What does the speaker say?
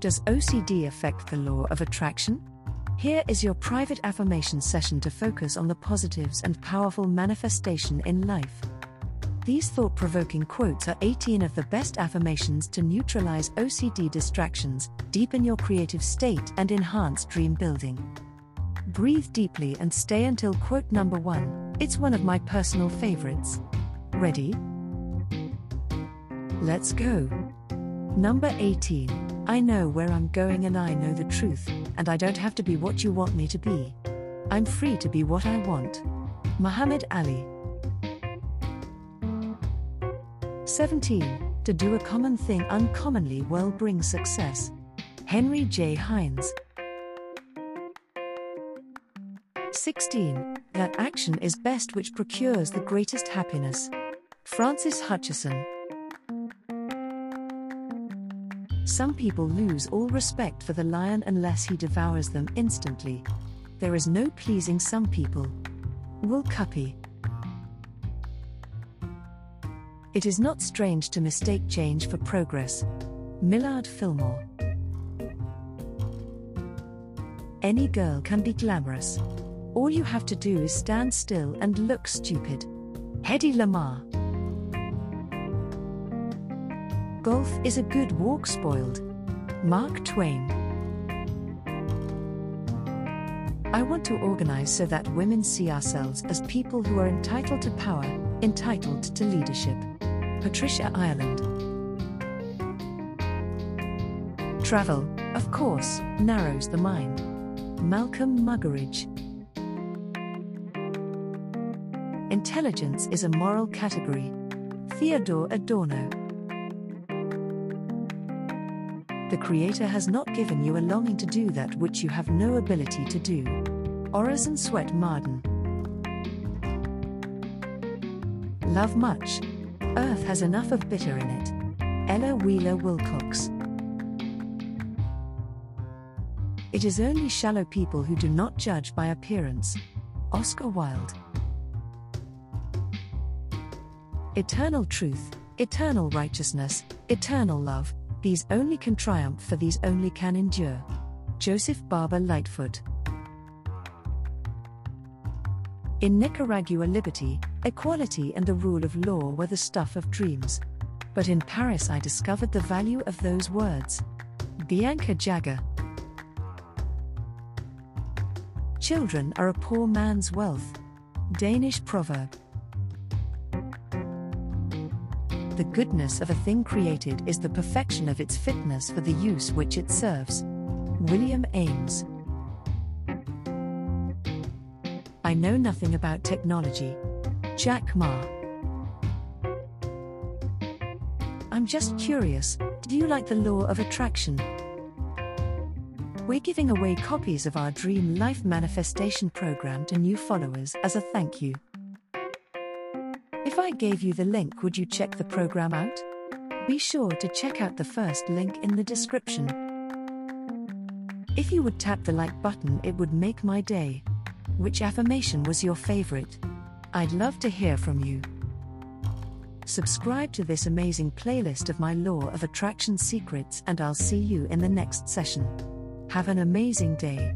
Does OCD affect the law of attraction? Here is your private affirmation session to focus on the positives and powerful manifestation in life. These thought provoking quotes are 18 of the best affirmations to neutralize OCD distractions, deepen your creative state, and enhance dream building. Breathe deeply and stay until quote number one. It's one of my personal favorites. Ready? Let's go. Number 18. I know where I'm going and I know the truth, and I don't have to be what you want me to be. I'm free to be what I want. Muhammad Ali. 17. To do a common thing uncommonly well brings success. Henry J. Heinz. 16. That action is best which procures the greatest happiness. Francis Hutcheson. Some people lose all respect for the lion unless he devours them instantly. There is no pleasing some people. Will Cuppy. It is not strange to mistake change for progress. Millard Fillmore. Any girl can be glamorous. All you have to do is stand still and look stupid. Hedy Lamarr. Golf is a good walk spoiled. Mark Twain. I want to organize so that women see ourselves as people who are entitled to power, entitled to leadership. Patricia Ireland. Travel, of course, narrows the mind. Malcolm Muggeridge. Intelligence is a moral category. Theodor Adorno. The Creator has not given you a longing to do that which you have no ability to do. Orison Swett Marden. Love much. Earth has enough of bitter in it. Ella Wheeler Wilcox. It is only shallow people who do not judge by appearance. Oscar Wilde. Eternal truth, eternal righteousness, eternal love, these only can triumph, for these only can endure. Joseph Barber Lightfoot. In Nicaragua, liberty, equality, and the rule of law were the stuff of dreams. But in Paris, I discovered the value of those words. Bianca Jagger. Children are a poor man's wealth. Danish proverb. The goodness of a thing created is the perfection of its fitness for the use which it serves. William Ames. I know nothing about technology. Jack Ma. I'm just curious do you like the law of attraction? We're giving away copies of our Dream Life Manifestation program to new followers as a thank you. If I gave you the link, would you check the program out? Be sure to check out the first link in the description. If you would tap the like button, it would make my day. Which affirmation was your favorite? I'd love to hear from you. Subscribe to this amazing playlist of my Law of Attraction secrets, and I'll see you in the next session. Have an amazing day.